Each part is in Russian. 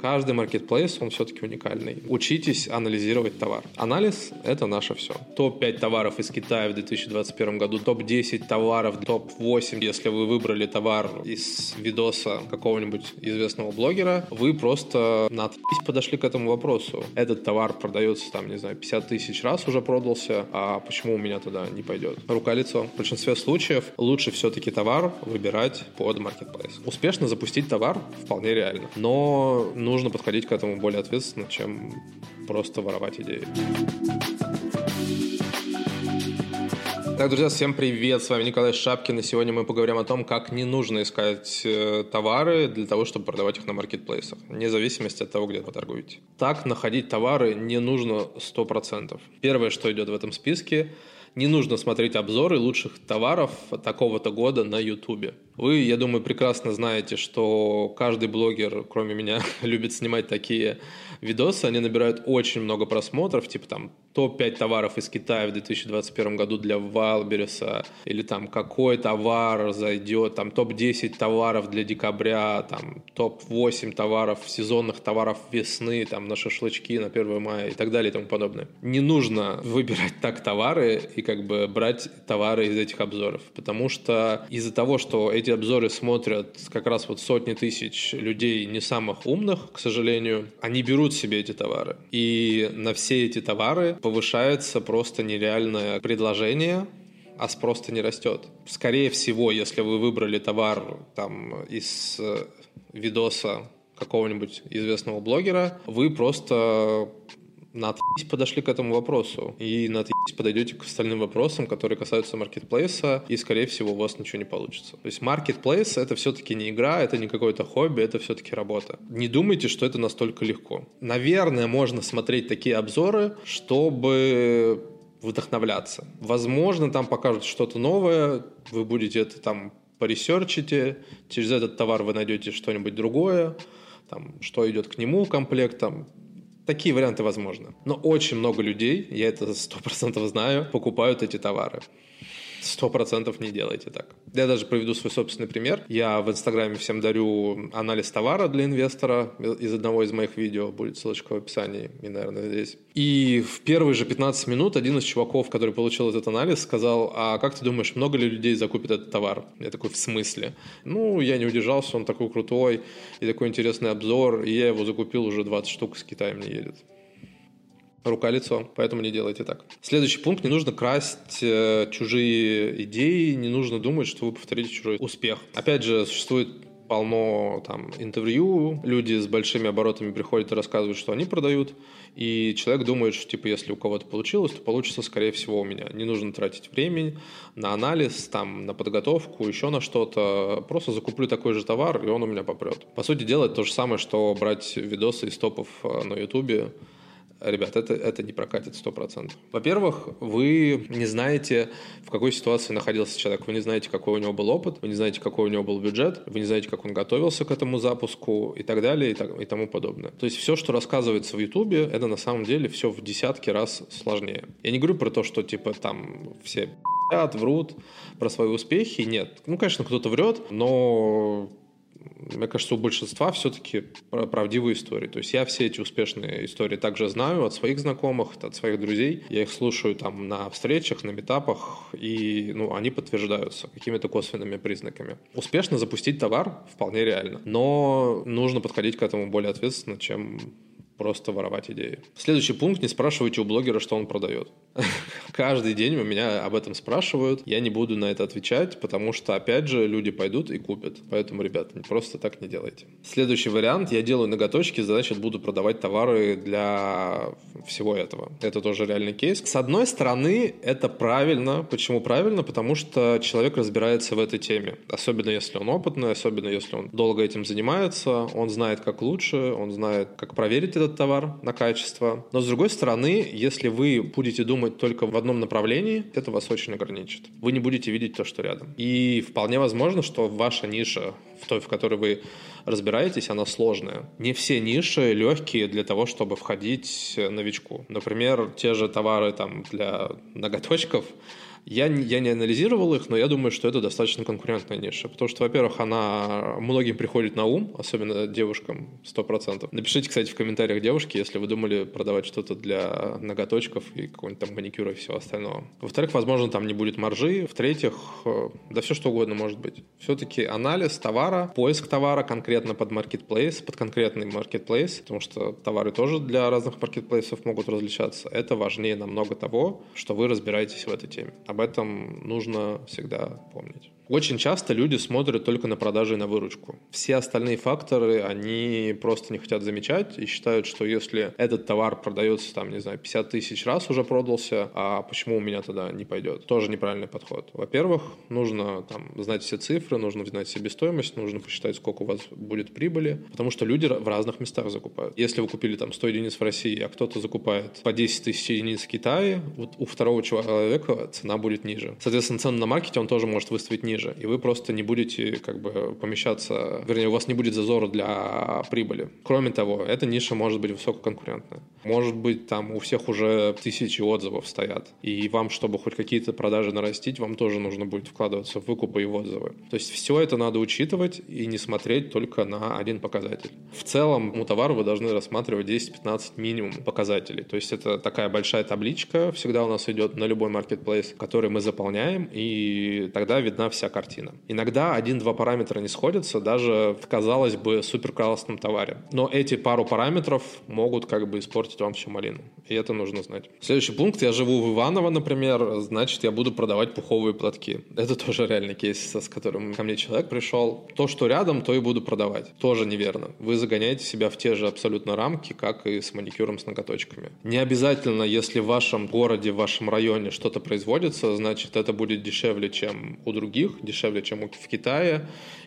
Каждый маркетплейс, он все-таки уникальный. Учитесь анализировать товар. Анализ — это наше все. Топ-5 товаров из Китая в 2021 году, топ-10 товаров, топ-8. Если вы выбрали товар из видоса какого-нибудь известного блогера, вы просто на подошли к этому вопросу. Этот товар продается там, не знаю, 50 тысяч раз уже продался, а почему у меня тогда не пойдет? Рука-лицо. В большинстве случаев лучше все-таки товар выбирать под маркетплейс. Успешно запустить товар вполне реально, но нужно подходить к этому более ответственно, чем просто воровать идеи. Так, друзья, всем привет! С вами Николай Шапкин, и сегодня мы поговорим о том, как не нужно искать э, товары для того, чтобы продавать их на маркетплейсах, вне зависимости от того, где вы торгуете. Так находить товары не нужно 100%. Первое, что идет в этом списке, не нужно смотреть обзоры лучших товаров такого-то года на YouTube. Вы, я думаю, прекрасно знаете, что каждый блогер, кроме меня, любит снимать такие видосы. Они набирают очень много просмотров, типа там топ-5 товаров из Китая в 2021 году для Валбереса, или там какой товар зайдет, там топ-10 товаров для декабря, там топ-8 товаров, сезонных товаров весны, там на шашлычки на 1 мая и так далее и тому подобное. Не нужно выбирать так товары и как бы брать товары из этих обзоров, потому что из-за того, что эти обзоры смотрят как раз вот сотни тысяч людей не самых умных, к сожалению, они берут себе эти товары. И на все эти товары повышается просто нереальное предложение, а спрос не растет. Скорее всего, если вы выбрали товар там из э, видоса какого-нибудь известного блогера, вы просто на подошли к этому вопросу. И на подойдете к остальным вопросам, которые касаются маркетплейса, и, скорее всего, у вас ничего не получится. То есть маркетплейс — это все-таки не игра, это не какое-то хобби, это все-таки работа. Не думайте, что это настолько легко. Наверное, можно смотреть такие обзоры, чтобы вдохновляться. Возможно, там покажут что-то новое, вы будете это там поресерчите, через этот товар вы найдете что-нибудь другое, там, что идет к нему комплектом, Такие варианты возможны. Но очень много людей, я это сто процентов знаю, покупают эти товары. Сто процентов не делайте так. Я даже приведу свой собственный пример. Я в Инстаграме всем дарю анализ товара для инвестора из одного из моих видео. Будет ссылочка в описании и, наверное, здесь. И в первые же 15 минут один из чуваков, который получил этот анализ, сказал, а как ты думаешь, много ли людей закупит этот товар? Я такой, в смысле? Ну, я не удержался, он такой крутой, и такой интересный обзор, и я его закупил, уже 20 штук с Китая мне едет рука-лицо, поэтому не делайте так. Следующий пункт. Не нужно красть э, чужие идеи, не нужно думать, что вы повторите чужой успех. Опять же, существует полно там интервью, люди с большими оборотами приходят и рассказывают, что они продают, и человек думает, что типа если у кого-то получилось, то получится скорее всего у меня. Не нужно тратить время на анализ, там, на подготовку, еще на что-то. Просто закуплю такой же товар, и он у меня попрет. По сути дела, это то же самое, что брать видосы из топов э, на ютубе, Ребят, это, это не прокатит 100%. Во-первых, вы не знаете, в какой ситуации находился человек. Вы не знаете, какой у него был опыт, вы не знаете, какой у него был бюджет, вы не знаете, как он готовился к этому запуску и так далее и, так, и тому подобное. То есть все, что рассказывается в Ютубе, это на самом деле все в десятки раз сложнее. Я не говорю про то, что типа там все врут про свои успехи. Нет. Ну, конечно, кто-то врет, но мне кажется, у большинства все-таки правдивые истории. То есть я все эти успешные истории также знаю от своих знакомых, от своих друзей. Я их слушаю там на встречах, на метапах, и ну, они подтверждаются какими-то косвенными признаками. Успешно запустить товар вполне реально, но нужно подходить к этому более ответственно, чем просто воровать идеи. Следующий пункт. Не спрашивайте у блогера, что он продает. Каждый день у меня об этом спрашивают. Я не буду на это отвечать, потому что, опять же, люди пойдут и купят. Поэтому, ребята, просто так не делайте. Следующий вариант. Я делаю ноготочки, значит, буду продавать товары для всего этого. Это тоже реальный кейс. С одной стороны, это правильно. Почему правильно? Потому что человек разбирается в этой теме. Особенно, если он опытный, особенно, если он долго этим занимается. Он знает, как лучше, он знает, как проверить этот товар на качество. Но с другой стороны, если вы будете думать только в одном направлении, это вас очень ограничит. Вы не будете видеть то, что рядом. И вполне возможно, что ваша ниша, в той, в которой вы разбираетесь, она сложная. Не все ниши легкие для того, чтобы входить новичку. Например, те же товары там, для ноготочков, Я, я не анализировал их, но я думаю, что это достаточно конкурентная ниша. Потому что, во-первых, она многим приходит на ум, особенно девушкам, 100%. Напишите, кстати, в комментариях девушки, если вы думали продавать что-то для ноготочков и какого-нибудь там маникюра и всего остального. Во-вторых, возможно, там не будет маржи. В-третьих, э, да все что угодно может быть. Все-таки анализ товара, поиск товара конкретно под marketplace, под конкретный marketplace, потому что товары тоже для разных маркетплейсов могут различаться. Это важнее намного того, что вы разбираетесь в этой теме. Об этом нужно всегда помнить. Очень часто люди смотрят только на продажи и на выручку. Все остальные факторы они просто не хотят замечать и считают, что если этот товар продается, там, не знаю, 50 тысяч раз уже продался, а почему у меня тогда не пойдет? Тоже неправильный подход. Во-первых, нужно там, знать все цифры, нужно знать себестоимость, нужно посчитать, сколько у вас будет прибыли, потому что люди в разных местах закупают. Если вы купили там 100 единиц в России, а кто-то закупает по 10 тысяч единиц в Китае, вот у второго человека цена будет ниже. Соответственно, цену на маркете он тоже может выставить ниже ниже, и вы просто не будете как бы помещаться, вернее, у вас не будет зазора для прибыли. Кроме того, эта ниша может быть высококонкурентная. Может быть, там у всех уже тысячи отзывов стоят, и вам, чтобы хоть какие-то продажи нарастить, вам тоже нужно будет вкладываться в выкупы и в отзывы. То есть все это надо учитывать и не смотреть только на один показатель. В целом, у товара вы должны рассматривать 10-15 минимум показателей. То есть это такая большая табличка всегда у нас идет на любой marketplace, который мы заполняем, и тогда видна вся картина. Иногда один-два параметра не сходятся, даже в, казалось бы, супер классном товаре. Но эти пару параметров могут как бы испортить вам всю малину. И это нужно знать. Следующий пункт. Я живу в Иваново, например, значит, я буду продавать пуховые платки. Это тоже реальный кейс, с которым ко мне человек пришел. То, что рядом, то и буду продавать. Тоже неверно. Вы загоняете себя в те же абсолютно рамки, как и с маникюром с ноготочками. Не обязательно, если в вашем городе, в вашем районе что-то производится, значит, это будет дешевле, чем у других, дешевле, чем в Китае,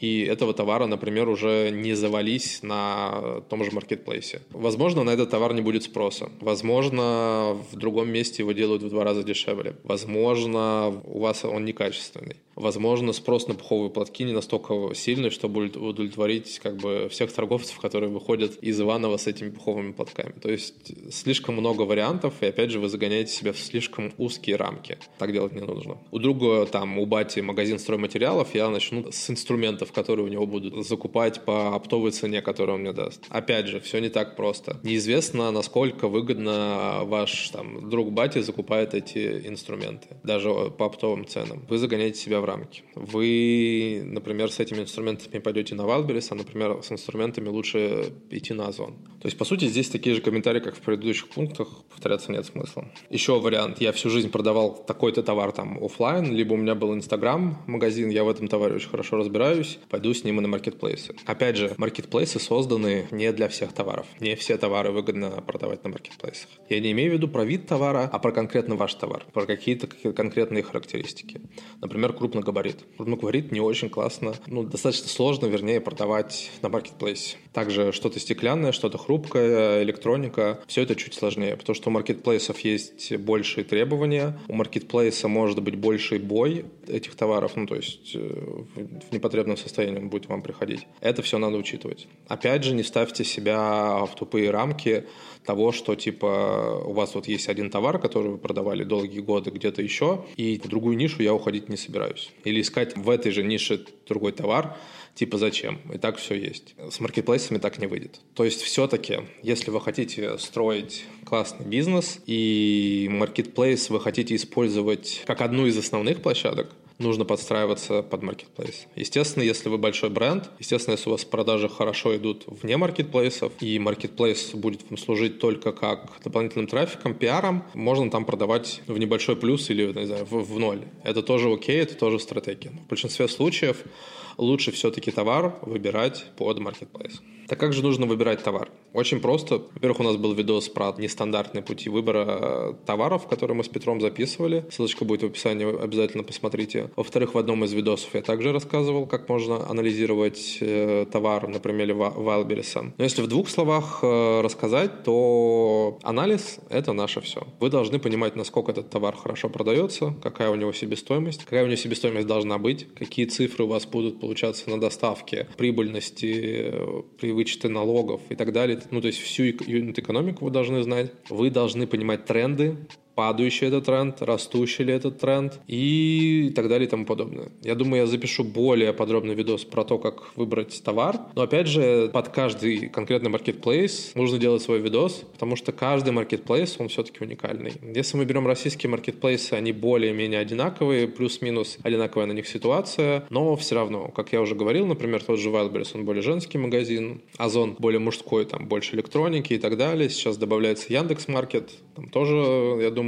и этого товара, например, уже не завались на том же маркетплейсе. Возможно, на этот товар не будет спроса. Возможно, в другом месте его делают в два раза дешевле. Возможно, у вас он некачественный. Возможно, спрос на пуховые платки не настолько сильный, чтобы удовлетворить как бы всех торговцев, которые выходят из Иванова с этими пуховыми платками. То есть слишком много вариантов, и опять же вы загоняете себя в слишком узкие рамки. Так делать не нужно. У друга, там, у бати магазин стройматериалов, я начну с инструментов, которые у него будут закупать по оптовой цене, которую он мне даст. Опять же, все не так просто. Неизвестно, насколько выгодно ваш там, друг бати закупает эти инструменты, даже по оптовым ценам. Вы загоняете себя в рамки. Вы, например, с этими инструментами пойдете на Wildberries, а, например, с инструментами лучше идти на Озон. То есть, по сути, здесь такие же комментарии, как в предыдущих пунктах, повторяться нет смысла. Еще вариант. Я всю жизнь продавал такой-то товар там офлайн, либо у меня был Инстаграм, магазин, я в этом товаре очень хорошо разбираюсь, пойду с ним и на маркетплейсы. Опять же, маркетплейсы созданы не для всех товаров. Не все товары выгодно продавать на маркетплейсах. Я не имею в виду про вид товара, а про конкретно ваш товар, про какие-то конкретные характеристики. Например, крупногабарит. Крупногабарит не очень классно, ну, достаточно сложно, вернее, продавать на маркетплейсе. Также что-то стеклянное, что-то хрупкое, электроника. Все это чуть сложнее, потому что у маркетплейсов есть большие требования, у маркетплейса может быть больший бой этих товаров, ну, то есть э, в непотребном состоянии он будет вам приходить. Это все надо учитывать. Опять же, не ставьте себя в тупые рамки, того, что типа у вас вот есть один товар, который вы продавали долгие годы где-то еще, и в другую нишу я уходить не собираюсь. Или искать в этой же нише другой товар, типа зачем? И так все есть. С маркетплейсами так не выйдет. То есть все-таки, если вы хотите строить классный бизнес и маркетплейс вы хотите использовать как одну из основных площадок, нужно подстраиваться под маркетплейс. Естественно, если вы большой бренд, естественно, если у вас продажи хорошо идут вне маркетплейсов, и маркетплейс будет вам служить только как дополнительным трафиком, пиаром, можно там продавать в небольшой плюс или, не знаю, в, в ноль. Это тоже окей, это тоже стратегия. В большинстве случаев лучше все-таки товар выбирать под маркетплейс. Так как же нужно выбирать товар? Очень просто. Во-первых, у нас был видос про нестандартные пути выбора э, товаров, которые мы с Петром записывали. Ссылочка будет в описании, обязательно посмотрите. Во-вторых, в одном из видосов я также рассказывал, как можно анализировать э, товар на примере. Но если в двух словах э, рассказать, то анализ – это наше все. Вы должны понимать, насколько этот товар хорошо продается, какая у него себестоимость, какая у него себестоимость должна быть, какие цифры у вас будут получаться на доставке, прибыльности при вычеты налогов и так далее. Ну, то есть всю юнит-экономику вы должны знать. Вы должны понимать тренды, падающий этот тренд, растущий ли этот тренд и так далее и тому подобное. Я думаю, я запишу более подробный видос про то, как выбрать товар. Но опять же, под каждый конкретный marketplace нужно делать свой видос, потому что каждый marketplace, он все-таки уникальный. Если мы берем российские marketplace, они более-менее одинаковые, плюс-минус одинаковая на них ситуация, но все равно, как я уже говорил, например, тот же Wildberries, он более женский магазин, Озон более мужской, там больше электроники и так далее. Сейчас добавляется Яндекс.Маркет, там тоже, я думаю,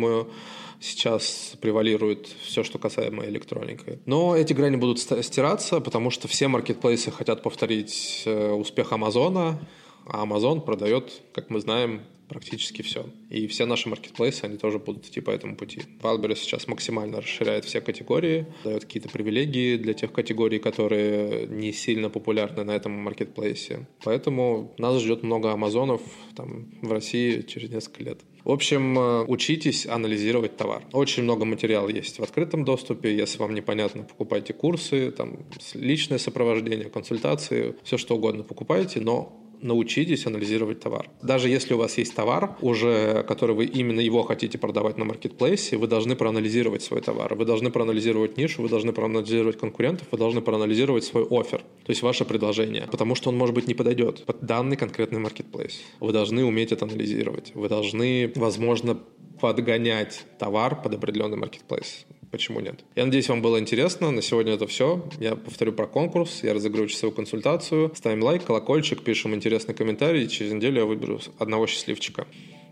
сейчас превалирует все, что касаемо электроники. Но эти грани будут стираться, потому что все маркетплейсы хотят повторить э, успех Амазона, а Amazon продает, как мы знаем, практически все. И все наши маркетплейсы, они тоже будут идти по этому пути. Wildberries сейчас максимально расширяет все категории, дает какие-то привилегии для тех категорий, которые не сильно популярны на этом маркетплейсе. Поэтому нас ждет много Амазонов там, в России через несколько лет. В общем, э, учитесь анализировать товар. Очень много материала есть в открытом доступе. Если вам непонятно, покупайте курсы, там, личное сопровождение, консультации, все что угодно покупайте, но научитесь анализировать товар. Даже если у вас есть товар, уже который вы именно его хотите продавать на маркетплейсе, вы должны проанализировать свой товар, вы должны проанализировать нишу, вы должны проанализировать конкурентов, вы должны проанализировать свой офер, то есть ваше предложение, потому что он, может быть, не подойдет под данный конкретный маркетплейс. Вы должны уметь это анализировать, вы должны, возможно, подгонять товар под определенный маркетплейс. Почему нет? Я надеюсь, вам было интересно. На сегодня это все. Я повторю про конкурс. Я разыграю часовую консультацию. Ставим лайк, колокольчик, пишем интересный комментарий. Через неделю я выберу одного счастливчика.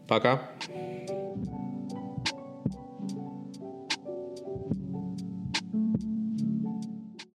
Пока.